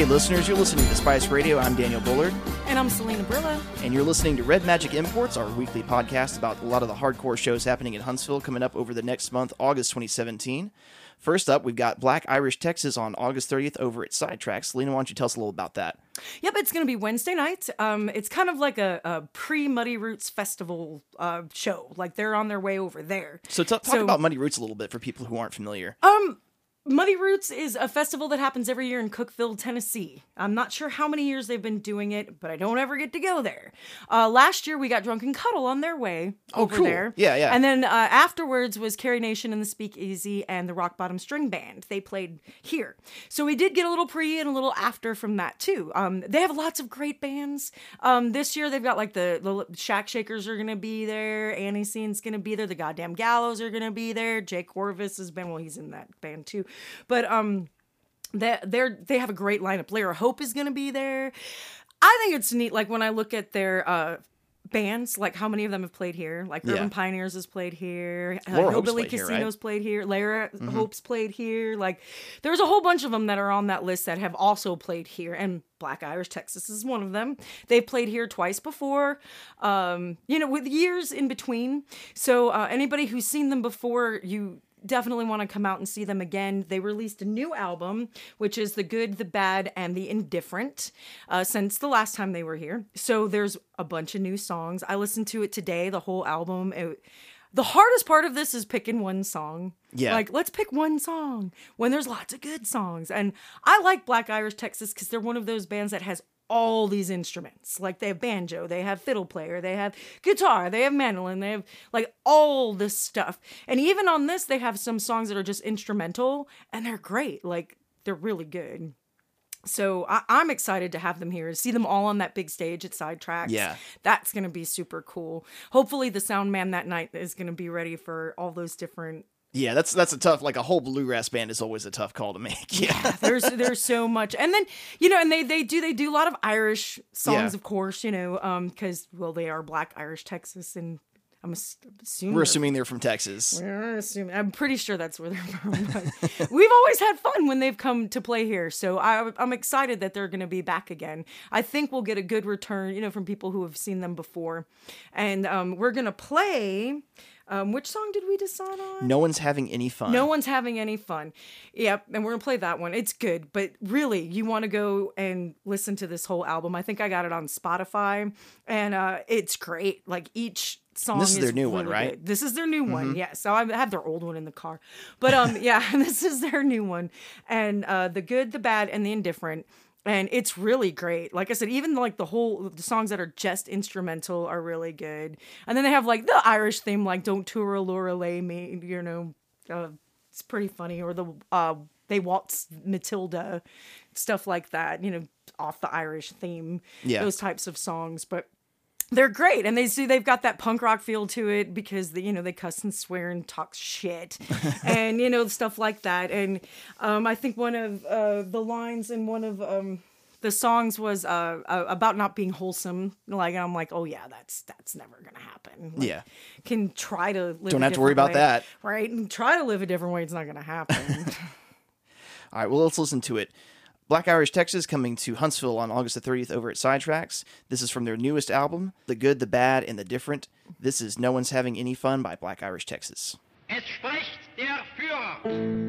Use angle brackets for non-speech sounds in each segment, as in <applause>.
Hey, listeners, you're listening to Spice Radio. I'm Daniel Bullard, And I'm Selena Brilla. and you're listening to Red Magic Imports, our weekly podcast about a lot of the hardcore shows happening in Huntsville coming up over the next month, August 2017. First up, we've got Black Irish Texas on August 30th over at Sidetrack. Selena, why don't you tell us a little about that? Yep, it's going to be Wednesday night. Um, it's kind of like a, a pre Muddy Roots festival uh, show. Like they're on their way over there. So, t- talk So- about Muddy Roots a little bit for people who aren't familiar. Um, Muddy Roots is a festival that happens every year in Cookeville, Tennessee. I'm not sure how many years they've been doing it, but I don't ever get to go there. Uh, last year we got Drunk and Cuddle on their way Oh, over cool. there. Yeah, yeah. And then uh, afterwards was Carrie Nation and the Speakeasy and the Rock Bottom String Band. They played here. So we did get a little pre and a little after from that too. Um, they have lots of great bands. Um, this year they've got like the, the Shack Shakers are going to be there. Annie Scene's going to be there. The Goddamn Gallows are going to be there. Jake Orvis has been, well, he's in that band too. But um, they they're they have a great lineup. Lara Hope is going to be there. I think it's neat. Like when I look at their uh, bands, like how many of them have played here. Like Yeah. Urban Pioneers has played here. Uh, Hillbilly played here, right? Casinos played here. Lara Hope's played here. Like there's a whole bunch of them that are on that list that have also played here. And Black Irish Texas is one of them. They've played here twice before. Um, you know, with years in between. So uh, anybody who's seen them before, you definitely want to come out and see them again. They released a new album, which is The Good, the Bad, and the Indifferent, uh, since the last time they were here. So there's a bunch of new songs. I listened to it today, the whole album. It- the hardest part of this is picking one song. Yeah. Like, let's pick one song when there's lots of good songs. And I like Black Irish Texas because they're one of those bands that has all these instruments. Like they have banjo, they have fiddle player, they have guitar, they have mandolin, they have like all this stuff. And even on this, they have some songs that are just instrumental and they're great. Like they're really good. So I- I'm excited to have them here, see them all on that big stage at Sidetracks. Yeah. that's gonna be super cool. Hopefully, the sound man that night is gonna be ready for all those different Yeah, that's that's a tough. Like a whole bluegrass band is always a tough call to make. <laughs> Yeah, there's there's so much and then you know and they they do they do a lot of irish songs Yeah. of course you know um because well they are black irish texas and i'm assuming we're assuming they're from Texas. we're assuming i'm pretty sure that's where they're from <laughs> we've always had fun when they've come to play here so I, i'm excited that they're going to be back again i think we'll get a good return you know from people who have seen them before and um, we're going to play um, which song did we decide on No one's having any fun. no one's having any fun. Yep, and we're gonna play that one. It's good, but really, you want to go and listen to this whole album. I think I got it on Spotify, and uh, it's great. Like each song. This is their new one, right? good. This is their new one. Yeah. So I have their old one in the car, but um, <laughs> yeah, <laughs> this is their new one, and uh, the good, the bad, and the indifferent. And it's really great. Like I said, even like the whole the songs that are just instrumental are really good. And then they have like the Irish theme, like "Don't Tour Laura Lay Me," you know, uh, it's pretty funny or the uh they waltz matilda stuff like that you know off the irish theme Yeah. those types of songs but they're great and they see they've got that punk rock feel to it because the, you know they cuss and swear and talk shit <laughs> and you know stuff like that and um i think one of uh the lines in one of um the songs was uh, uh about not being wholesome like i'm like oh yeah that's that's never gonna happen Like, Yeah. can try to live Don't have to worry about way, that. right and try to live a different way it's not gonna happen <laughs> All right, well, let's listen to it. Black Irish Texas coming to Huntsville on August the 30th over at Sidetracks. This is from their newest album, The Good, the Bad, and the Different. This is No One's Having Any Fun by Black Irish Texas. Es spricht der Führer.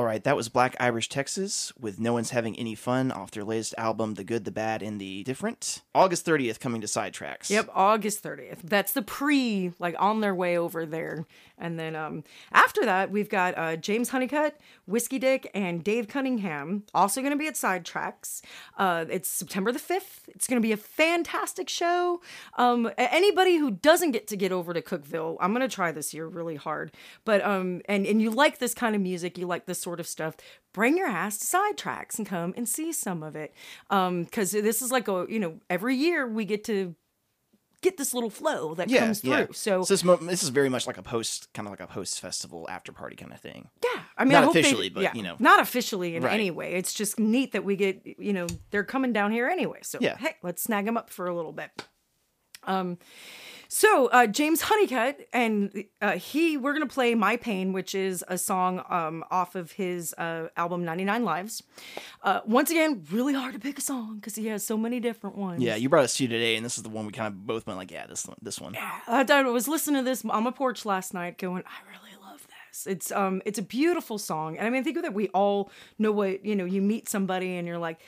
Right, that was Black Irish Texas with No One's Having Any Fun off their latest album, The Good, the Bad, and the Different. August 30th coming to Sidetracks. Yep, August 30th. That's the pre, like on their way over there. And then um, after that, we've got uh, James Honeycutt, Whiskey Dick, and Dave Cunningham, also going to be at Sidetracks. Uh, it's September the 5th. It's going to be a fantastic show. Um, anybody who doesn't get to get over to Cookeville, I'm going to try this year really hard. But, um, and, and you like this kind of music, you like this sort of stuff, bring your ass to Sidetracks and come and see some of it. Um, cause this is like a, you know, every year we get to get this little flow that Yeah, comes through. yeah. So, this, mo- this is very much like a post, kind of like a post festival after party kind of thing. yeah, I mean, Not I hope they- officially, but, yeah, you know. not officially in Right. any way. It's just neat that we get, you know, they're coming down here anyway. So, Yeah. hey, let's snag them up for a little bit. Um, so uh, James Honeycutt and uh, he, we're gonna play "My Pain," which is a song um, off of his uh, album "99 Lives." Uh, once again, really hard to pick a song because he has so many different ones. Yeah, you brought us to today, and this is the one we kind of both went like, yeah, this one, this one. I, I was listening to this on my porch last night, going, I really love this. It's um, it's a beautiful song, and I mean, think of that. We all know what you know. You meet somebody, and you're like,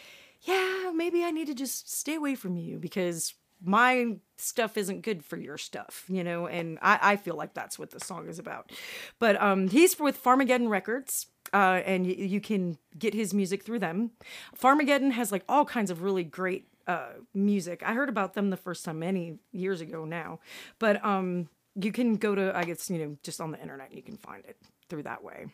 yeah, maybe I need to just stay away from you because my stuff isn't good for your stuff, you know. And I, I feel like that's what the song is about. But um, he's with Farmageddon Records. Uh, and y- you can get his music through them. Farmageddon has like all kinds of really great uh, music. I heard about them the first time many years ago now, but um, you can go to I guess you know just on the internet you can find it through that way,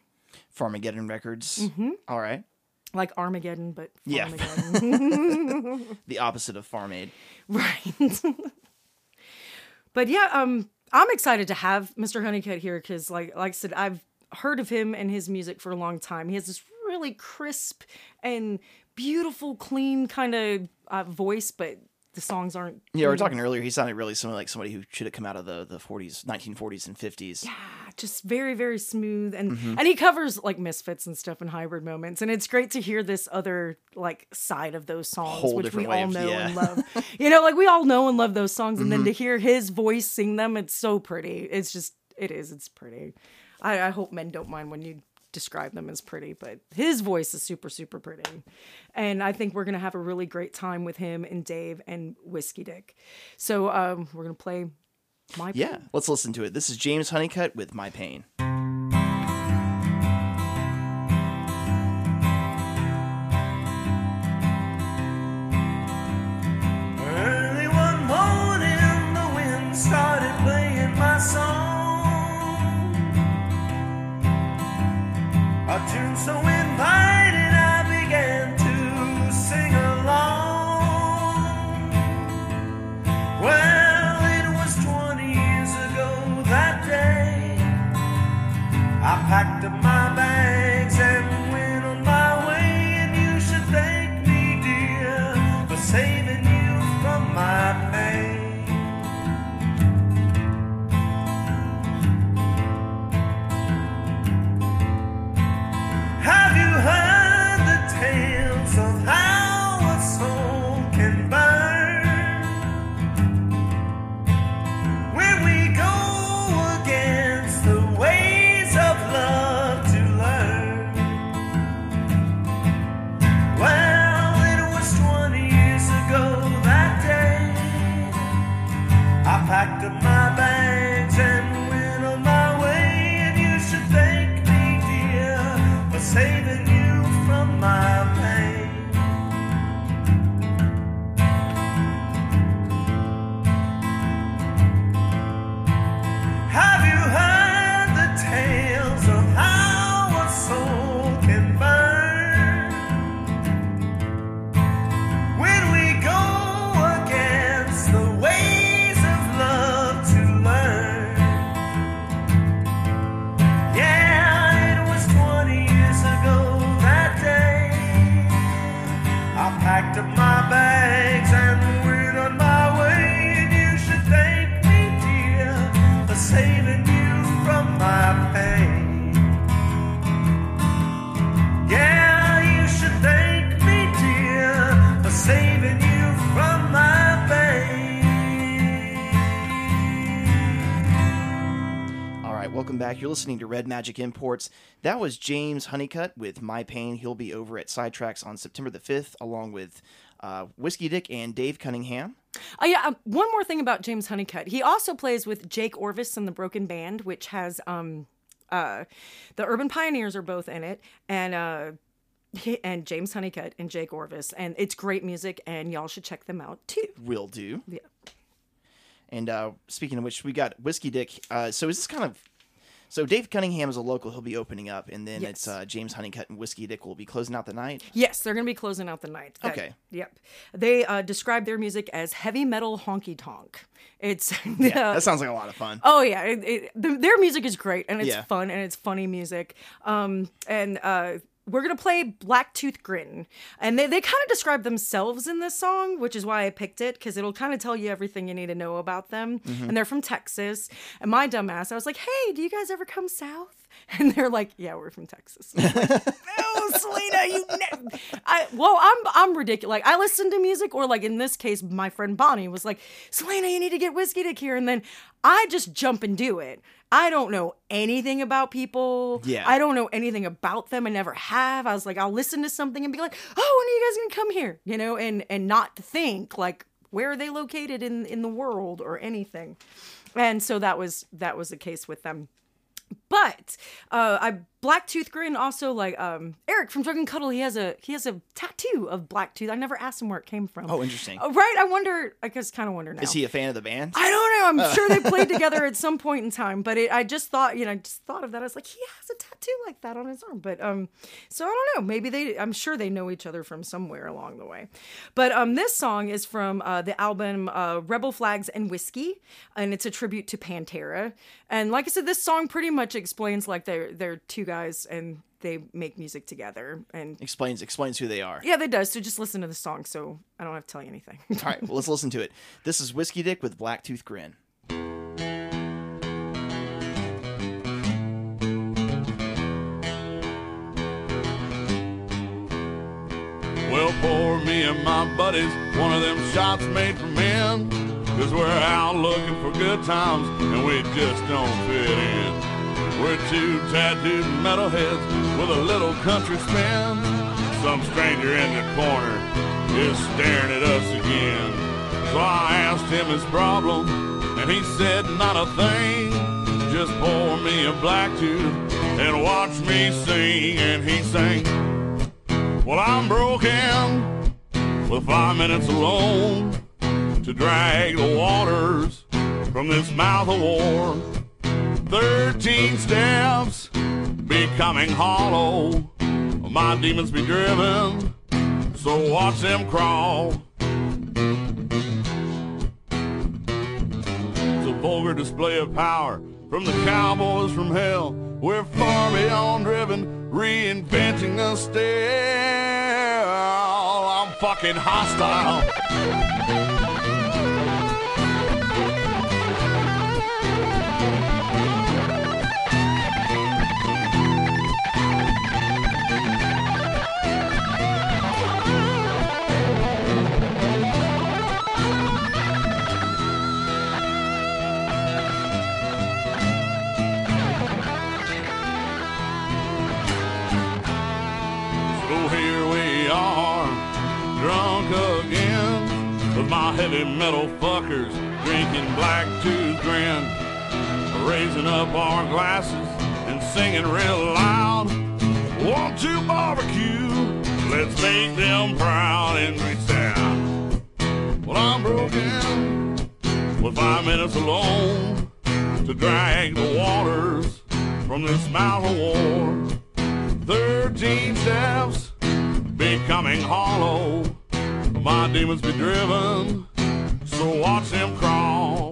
Farmageddon Records. Mm-hmm. All right. Like Armageddon, but Yeah. <laughs> The opposite of Farm Aid. right. <laughs> but yeah, um, I'm excited to have Mr. Honeycutt here because, like, like I said, I've heard of him and his music for a long time. He has this really crisp and beautiful, clean kind of uh, voice, but the songs aren't. Yeah, we were talking earlier. He sounded really similar like somebody who should have come out of the, the 40s, 1940s and 50s. Yeah, just very very smooth and Mm-hmm. and he covers like misfits and stuff and hybrid moments and it's great to hear this other like side of those songs Whole which we all of- know yeah. and love you know like we all know and love those songs and then Mm-hmm. to hear his voice sing them it's so pretty it's just it is it's pretty i, I hope men don't mind when you describe them as pretty but his voice is super super pretty and i think we're gonna have a really great time with him and dave and whiskey dick so um we're gonna play my Yeah, let's listen to it. This is James Honeycutt with My Pain. Welcome back. You're listening to Red Magic Imports. That was James Honeycutt with My Pain. He'll be over at Sidetracks on September the 5th, along with uh, Whiskey Dick and Dave Cunningham. Oh yeah, um, one more thing about James Honeycutt. He also plays with Jake Orvis and the Broken Band, which has um uh the Urban Pioneers are both in it and uh and James Honeycutt and Jake Orvis and it's great music and y'all should check them out too. Will do. Yeah. And uh, speaking of which, we got Whiskey Dick. Uh, so is this kind of. So Dave Cunningham is a local. He'll be opening up, and then Yes. it's uh, James Honeycutt and Whiskey Dick will be closing out the night. Yes, they're going to be closing out the night. That- Okay. Yep. They uh, describe their music as heavy metal honky tonk. It's <laughs> Yeah, that sounds like a lot of fun. Oh yeah, it, it, the, their music is great and it's Yeah. fun and it's funny music. Um, and uh, we're gonna play Black Tooth Grin, and they they kind of describe themselves in this song, which is why I picked it because it'll kind of tell you everything you need to know about them. Mm-hmm. And they're from Texas. And my dumbass, I was like, "Hey, do you guys ever come south?" <laughs> And they're like, "Yeah, we're from Texas." <laughs> Like, no, Selena, you. Ne-. I well, I'm I'm ridiculous. Like I listen to music, or like in this case, my friend Bonnie was like, "Selena, you need to get whiskey dick here," and then I just jump and do it. I don't know anything about people. Yeah. I don't know anything about them. I never have. I was like, I'll listen to something and be like, "Oh, when are you guys gonna come here?" You know, and and not think like where are they located in in the world or anything. And so that was that was the case with them. But uh, I Black Tooth Grin also like um, Eric from Drug and Cuddle. He has a he has a tattoo of Black Tooth. I never asked him where it came from. Oh, interesting. Uh, right? I wonder. I guess kind of wonder now. Is he a fan of the band? I don't know. I'm sure they played <laughs> together at some point in time, but it, I just thought, you know, I just thought of that. I was like, he has a tattoo like that on his arm. But um, so I don't know. Maybe they. I'm sure they know each other from somewhere along the way. But um, this song is from uh, the album uh, Rebel Flags and Whiskey, and it's a tribute to Pantera. And like I said, this song pretty much explains like they're they're two guys and they make music together. And Explains explains who they are. yeah, they does. So just listen to the song. So I don't have to tell you anything. All right, well, let's listen to it. This is Whiskey Dick with Black Tooth Grin. Well, for me and my buddies, one of them shots made for men. Cause we're out looking for good times and we just don't fit in. We're two tattooed metalheads with a little country spin. Some stranger in the corner is staring at us again. So I asked him his problem and he said not a thing. Just pour me a black tooth and watch me sing. And he sang. Well, I'm broken with five minutes alone to drag the waters from this mouth of war. Thirteen steps becoming hollow. My demons be driven, so watch them crawl. It's a vulgar display of power from the cowboys from hell. We're far beyond driven, reinventing the style. I'm fucking hostile. Heavy metal fuckers drinking black tooth grin, raising up our glasses and singing real loud. Want to barbecue? Let's make them proud and reach. Well, I'm broken with five minutes alone to drag the waters from this mouth of war. Thirteen steps becoming hollow. My demons be driven, watch them crawl.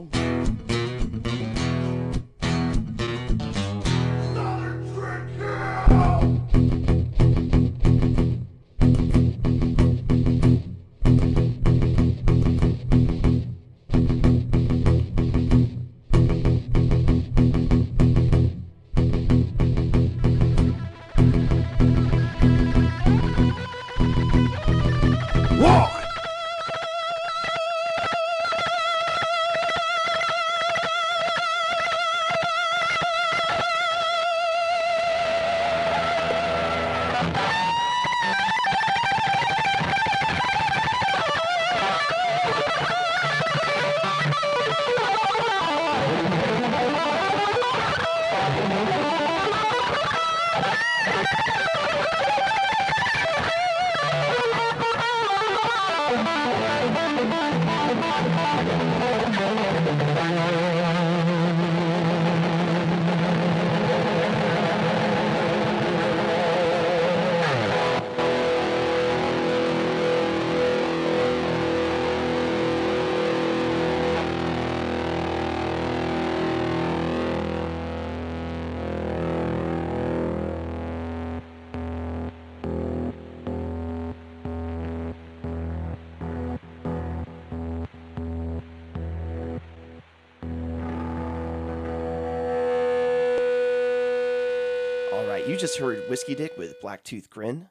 Just heard Whiskey Dick with Blacktooth Grin.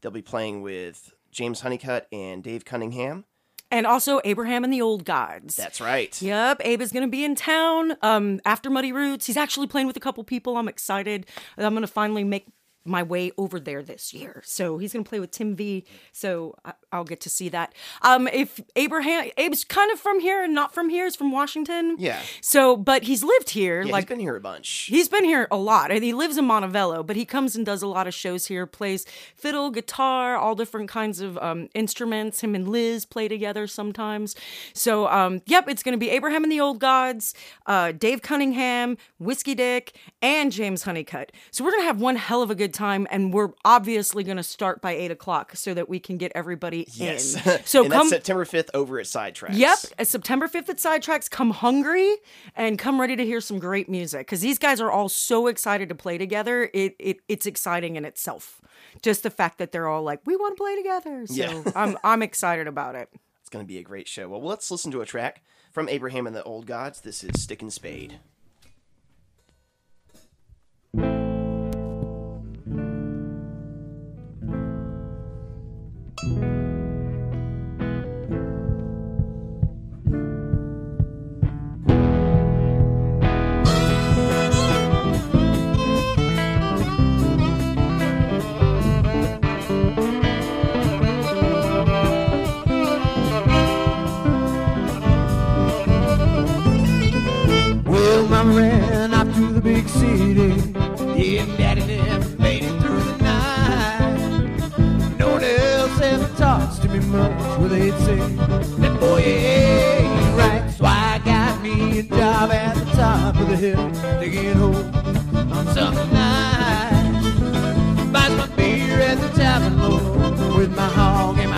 They'll be playing with James Honeycutt and Dave Cunningham. And also Abraham and the Old Gods. That's right. Yep, Abe is going to be in town um, after Muddy Roots. He's actually playing with a couple people. I'm excited. I'm going to finally make my way over there this year. So he's going to play with Tim V. So I'll get to see that. Um, if Abraham, Abe's kind of from here and not from here. He's from Washington. Yeah. So, but he's lived here. Yeah, like he's been here a bunch. He's been here a lot. and He lives in Montevallo, but he comes and does a lot of shows here. Plays fiddle, guitar, all different kinds of um, instruments. Him and Liz play together sometimes. So, um, yep, it's going to be Abraham and the Old Gods, uh, Dave Cunningham, Whiskey Dick, and James Honeycutt. So we're going to have one hell of a good time, and we're obviously going to start by eight o'clock so that we can get everybody yes. in. So <laughs> come. September 5th over at Sidetracks. Yep, September 5th at Sidetracks. Come hungry and come ready to hear some great music because these guys are all so excited to play together. It, it It's exciting in itself. Just the fact that they're all like, we want to play together. So Yeah. <laughs> I'm, I'm excited about it. It's going to be a great show. Well, let's listen to a track from Abraham and the Old Gods. This is Stick and Spade. Mama ran off to the big city. Yeah, Daddy never made it through the night. No one else ever talks to me much. Well, they'd say, that boy ain't right. So I got me a job at the top of the hill, digging holes on Sunday night. Buys my beer at the tavern, Lord, with my hog and my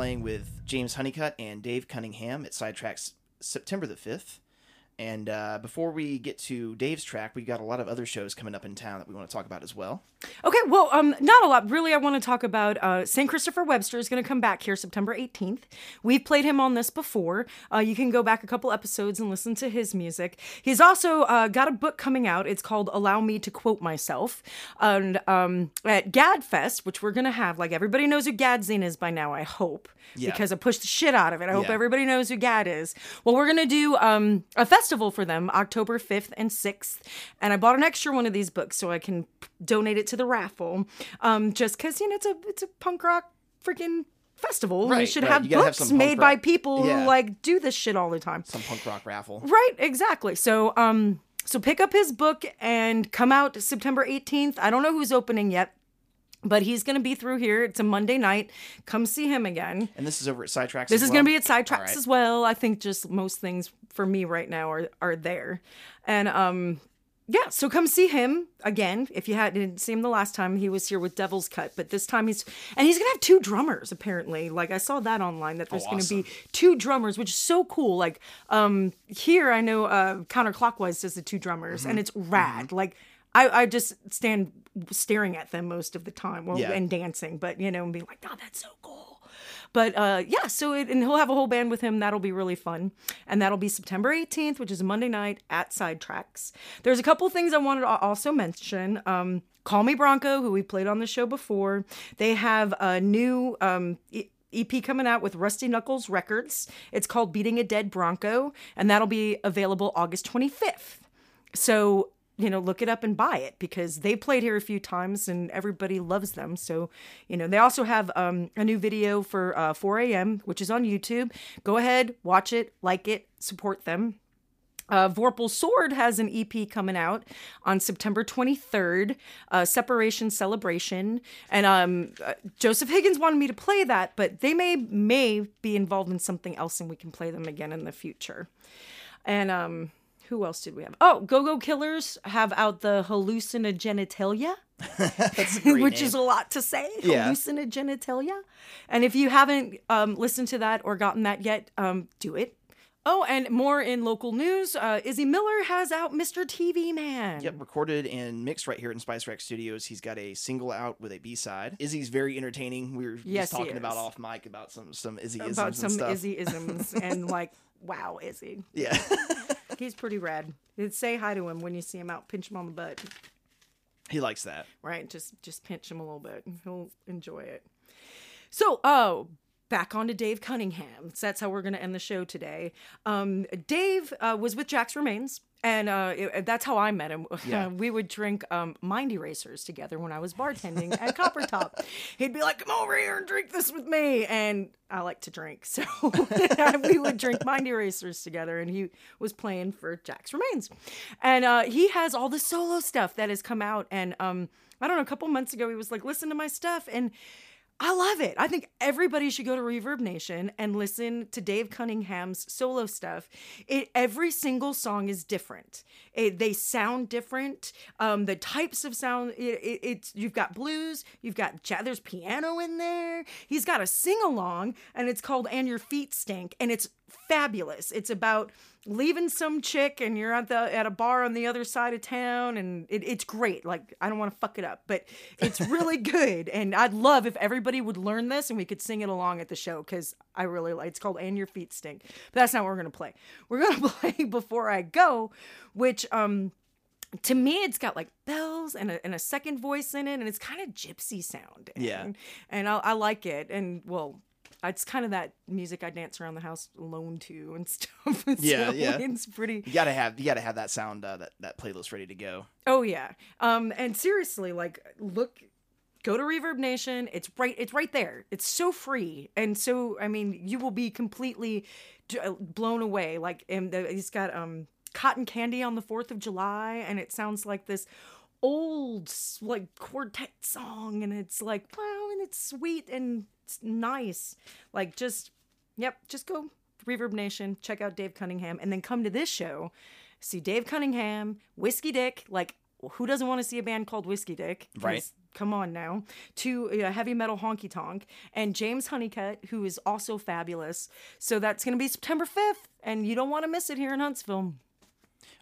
playing with James Honeycutt and Dave Cunningham at Sidetracks September the 5th. And uh, before we get to Dave's track, we've got a lot of other shows coming up in town that we want to talk about as well. Okay, well, um, not a lot. Really, I want to talk about uh, St. Christopher Webster is going to come back here September 18th. We've played him on this before. Uh, you can go back a couple episodes and listen to his music. He's also uh, got a book coming out. It's called Allow Me to Quote Myself. And um, at GADFest, which we're going to have, like everybody knows who Gadzine is by now, I hope, Yeah. because I pushed the shit out of it. I hope Yeah. everybody knows who Gad is. Well, we're going to do um, a festival for them October 5th and 6th. And I bought an extra one of these books so I can donate it to the raffle. Um, just because, you know, it's a, it's a punk rock freaking festival. we should right. have have books punk made by people Yeah. who like do this shit all the time. Some punk rock raffle. Right, exactly. So, um, so pick up his book and come out September 18th. I don't know who's opening yet, but he's going to be through here. It's a Monday night. Come see him again. And this is over at Sidetracks. This is well? going to be at Sidetracks right. as well. I think just most things for me right now are are there, and um, yeah. So come see him again. If you had, didn't seen him the last time, he was here with Devil's Cut, but this time he's and he's gonna have two drummers apparently. Like I saw that online that there's Oh, gonna be two drummers, which is so cool. Like um, here I know uh, counterclockwise does the two drummers, Mm-hmm. and it's rad. Like. I, I just stand staring at them most of the time well, Yeah. and dancing, but you know, and being like, God, that's so cool. But uh, yeah, so it, and he'll have a whole band with him. That'll be really fun, and that'll be September 18th, which is a Monday night at Sidetracks. There's a couple things I wanted to also mention. Um, Call Me Bronco, who we played on the show before, they have a new. Um, e- EP coming out with Rusty Knuckles Records. It's called Beating a Dead Bronco, and that'll be available August 25th. So, you know, look it up and buy it because they played here a few times and everybody loves them. So, you know, they also have um, a new video for uh, 4 a.m., which is on YouTube. Go ahead, watch it, like it, support them. Uh, Vorpal Sword has an EP coming out on September 23rd, uh, Separation Celebration, and um, uh, Joseph Higgins wanted me to play that, but they may may be involved in something else, and we can play them again in the future. And um, who else did we have? Oh, Go Go Killers have out the Hallucinogenitalia. <laughs> That's a <laughs> great which name. is a lot to say. Yeah. Hallucinogenitalia. And if you haven't um, listened to that or gotten that yet, um, do it. Oh, and more in local news. Uh, Izzy Miller has out Mr. TV Man. Yep, recorded and mixed right here in Spice Rack Studios. He's got a single out with a B side. Izzy's very entertaining. We were Yes, just talking about off mic about some some Izzy isms About some. Izzy isms and <laughs> like, wow, Izzy. Yeah, He's pretty rad. Say hi to him when you see him out. Pinch him on the butt. he likes that. right? Just just pinch him a little bit. He'll enjoy it. So, oh, back on to Dave Cunningham. So that's how we're going to end the show today. Um, Dave uh, was with Jack's Remains. And uh, it- that's how I met him. <laughs> Yeah. we would drink um, Mind Erasers together when I was bartending at Copper Top. <laughs> He'd be like, "Come over here and drink this with me," and I like to drink, so <laughs> we would drink Mind Erasers together. And he was playing for Jack's Remains, and uh, he has all the solo stuff that has come out. And um, I don't know, a couple months ago, he was like, "Listen to my stuff," and I love it. I think everybody should go to Reverb Nation and listen to Dave Cunningham's solo stuff. It every single song is different. It, they sound different. Um, the types of sound. It, it, it's you've got blues. You've got jazz. There's piano in there. He's got a sing along, and it's called "And Your Feet Stink," and it's fabulous. It's about leaving some chick and you're at the at a bar on the other side of town and it, it's great. Like i don't want to fuck it up but it's <laughs> really good. And i'd love if everybody would learn this and we could sing it along at the show because i really like it's called and your feet stink. But that's not what we're gonna play. We're gonna <laughs> play before i go which um to me it's got like bells and a, and a second voice in it and it's kind of gypsy sound Yeah. and, and I, I like it. And well it's kind of that music I dance around the house alone to <laughs> and stuff. <laughs> Yeah, So yeah. It's pretty. You gotta have you gotta have that sound uh, that that playlist ready to go. Oh yeah. Um, and seriously, like, look, go to Reverb Nation. It's right. It's right there. It's so free, and so I mean, you will be completely uh, blown away. Like, and the, he's got um cotton candy on the Fourth of July, and it sounds like this old like quartet song, and it's like wow, and it's sweet and nice. Like, just yep, just go Reverb Nation, check out Dave Cunningham, and then come to this show, see Dave Cunningham, Whiskey Dick. Like, who doesn't want to see a band called Whiskey Dick? Right. Come on now. To uh, heavy metal honky tonk and James Honeycutt, who is also fabulous. So that's going to be September 5th, and you don't want to miss it here in Huntsville.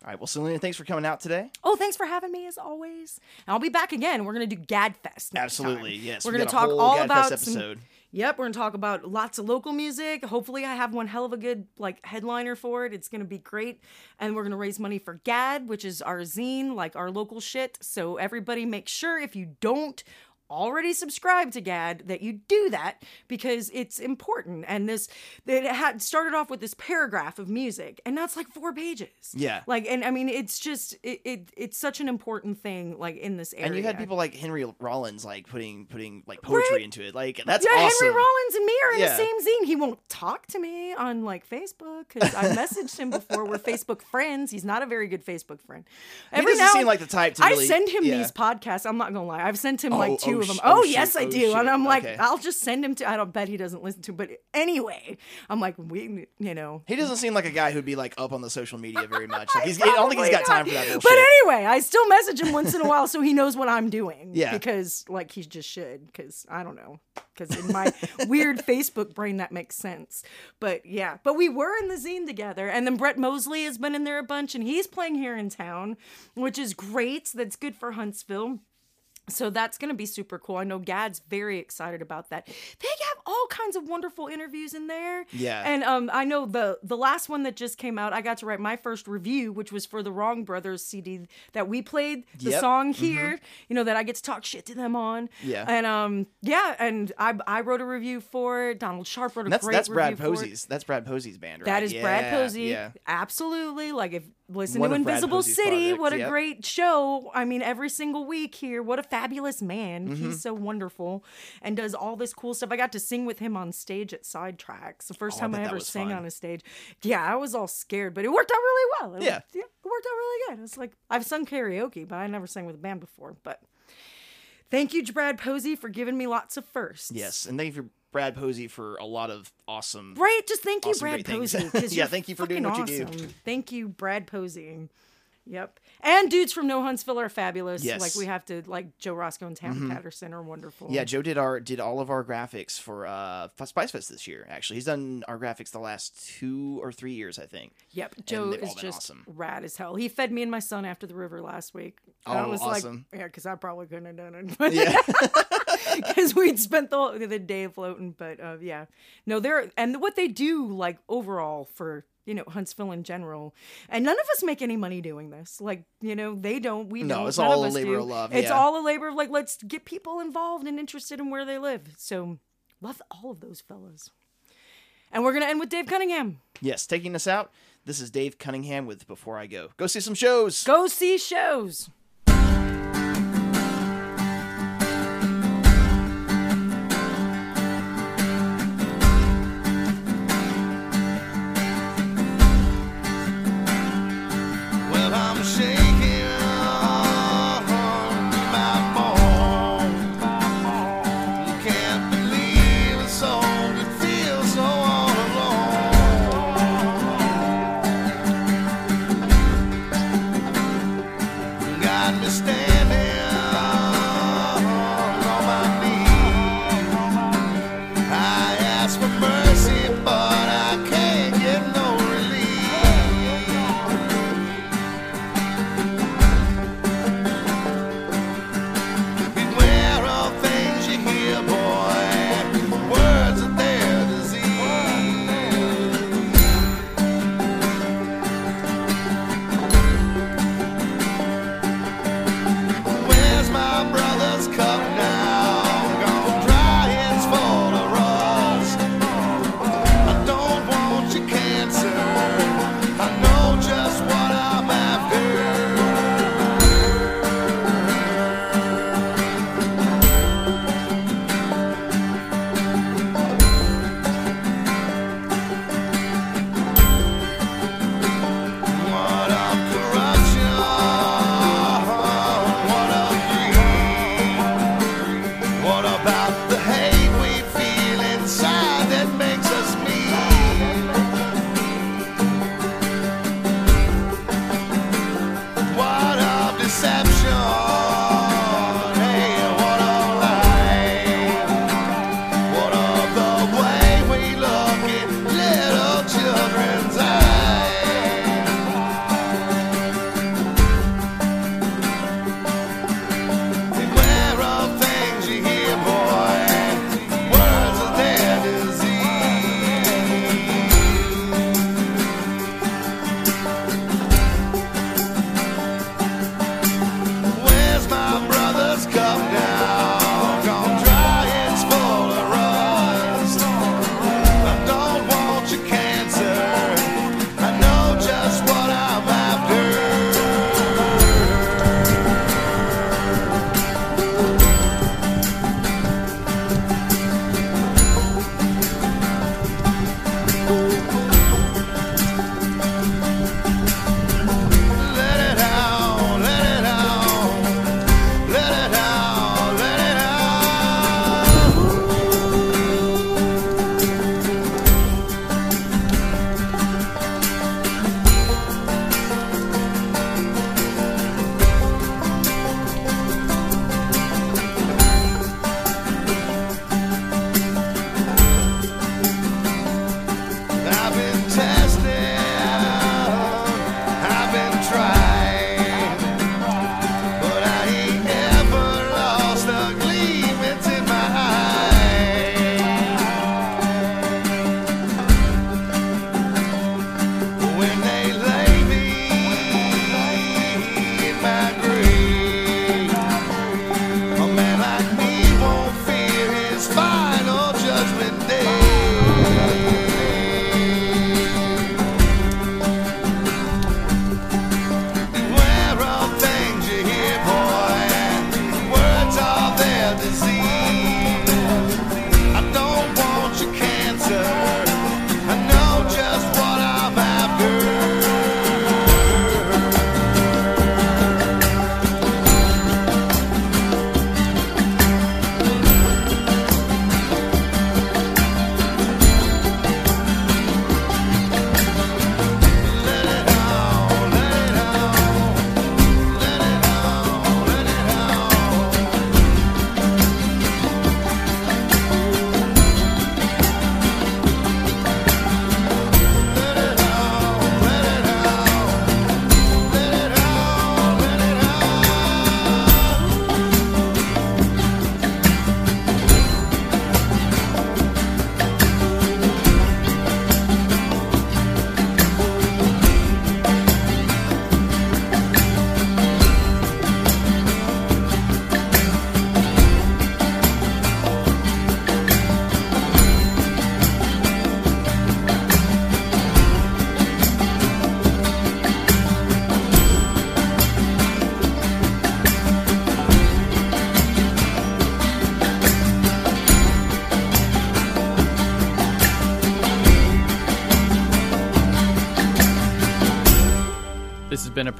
All right. Well, Selena, thanks for coming out today. Oh, thanks for having me as always. And I'll be back again. We're going to do GADFest. Absolutely. time. Yes. We're we going to talk all Gadfest about episode. Some, Yep, we're gonna talk about lots of local music. Hopefully, I have one hell of a good like headliner for it. It's gonna be great, and we're gonna raise money for GAD, which is our zine, like our local shit. So everybody, make sure if you don't already subscribe to GAD that you do that because it's important. And this it had started off with this paragraph of music, and that's like four pages. Yeah. like and I mean, it's just it, it it's such an important thing, like in this area. And you had people like Henry Rollins like putting putting like poetry Right. into it. Like that's yeah, awesome. Henry Rollins and me are in Yeah. the same zine. He won't talk to me on like Facebook because I messaged him before. We're Facebook friends. He's not a very good Facebook friend. He doesn't seem like the type to I send him yeah. these podcasts. I'm not gonna lie. I've sent him Oh, like oh, two oh, of them. sh- Oh, oh, yes, shoot, I oh, do. And. I'm like, Okay. I'll just send him to. I don't bet he doesn't listen to. But anyway, I'm like, we, you know. He doesn't seem like a guy who'd be like up on the social media very <laughs> much. Like he's, I don't think he's got time for that bullshit. But anyway, I still message him once in a while so he knows what I'm doing. Yeah. Because like he just should. Because I don't know. Because in my <laughs> weird Facebook brain that makes sense. But yeah. But we were in the zine together, and then Brett Mosley has been in there a bunch, and he's playing here in town, which is great. That's good for Huntsville. So that's going to be super cool. I know Gad's very excited about that. They have all kinds of wonderful interviews in there. Yeah. And um, I know the the last one that just came out, I got to write my first review, which was for the Wrong Brothers CD that we played the Yep. Mm-hmm. song here. You know that I get to talk shit to them on. Yeah. And um, yeah, and I I wrote a review for it. Donald Sharp wrote a that's great that's Brad review for it. Posey's. That's Brad Posey's band, right? That is Brad Posey. Yeah. Absolutely. Like if listen One to Invisible City, projects, what a yep. great show. I mean, every single week here, what a fabulous man. Mm-hmm. He's so wonderful and does all this cool stuff. I got to sing with him on stage at Sidetracks. The first Oh, time bet I ever sang fun. on a stage. Yeah, I was all scared, but it worked out really well. It Yeah. was- yeah, it worked out really good. It's like I've sung karaoke, but I never sang with a band before. But thank you, Brad Posey, for giving me lots of firsts. Yes, and thank you for Brad Posey for a lot of awesome. Right, just thank you, Awesome, Brad. Posey. <laughs> Yeah, thank you for doing what you do. awesome. Thank you, Brad Posey. Yep. And dudes from No Huntsville are fabulous. Yes. Mm-hmm. Like we have to like Joe Roscoe and Tammy Patterson are wonderful. Yeah, Joe did our did all of our graphics for uh Spice Fest this year. Actually, he's done our graphics the last two or three years, I think. Yep. Joe is just awesome. rad as hell. He fed me and my son after the river last week. And I Oh, was awesome. like, yeah, because I probably couldn't have done it. But Yeah, <laughs> <laughs> because we'd spent the, whole- the day floating. But uh, yeah, no, they're and what they do like overall for you know Huntsville in general, and none of us make any money doing this. Like you know they don't, we No, don't. it's none all of a labor do. of love, It's yeah. all a labor of like let's get people involved and interested in where they live. So love all of those fellas. And we're gonna end with Dave Cunningham. yes. Taking us out. This is Dave Cunningham with Before I Go. Go see some shows. Go see shows.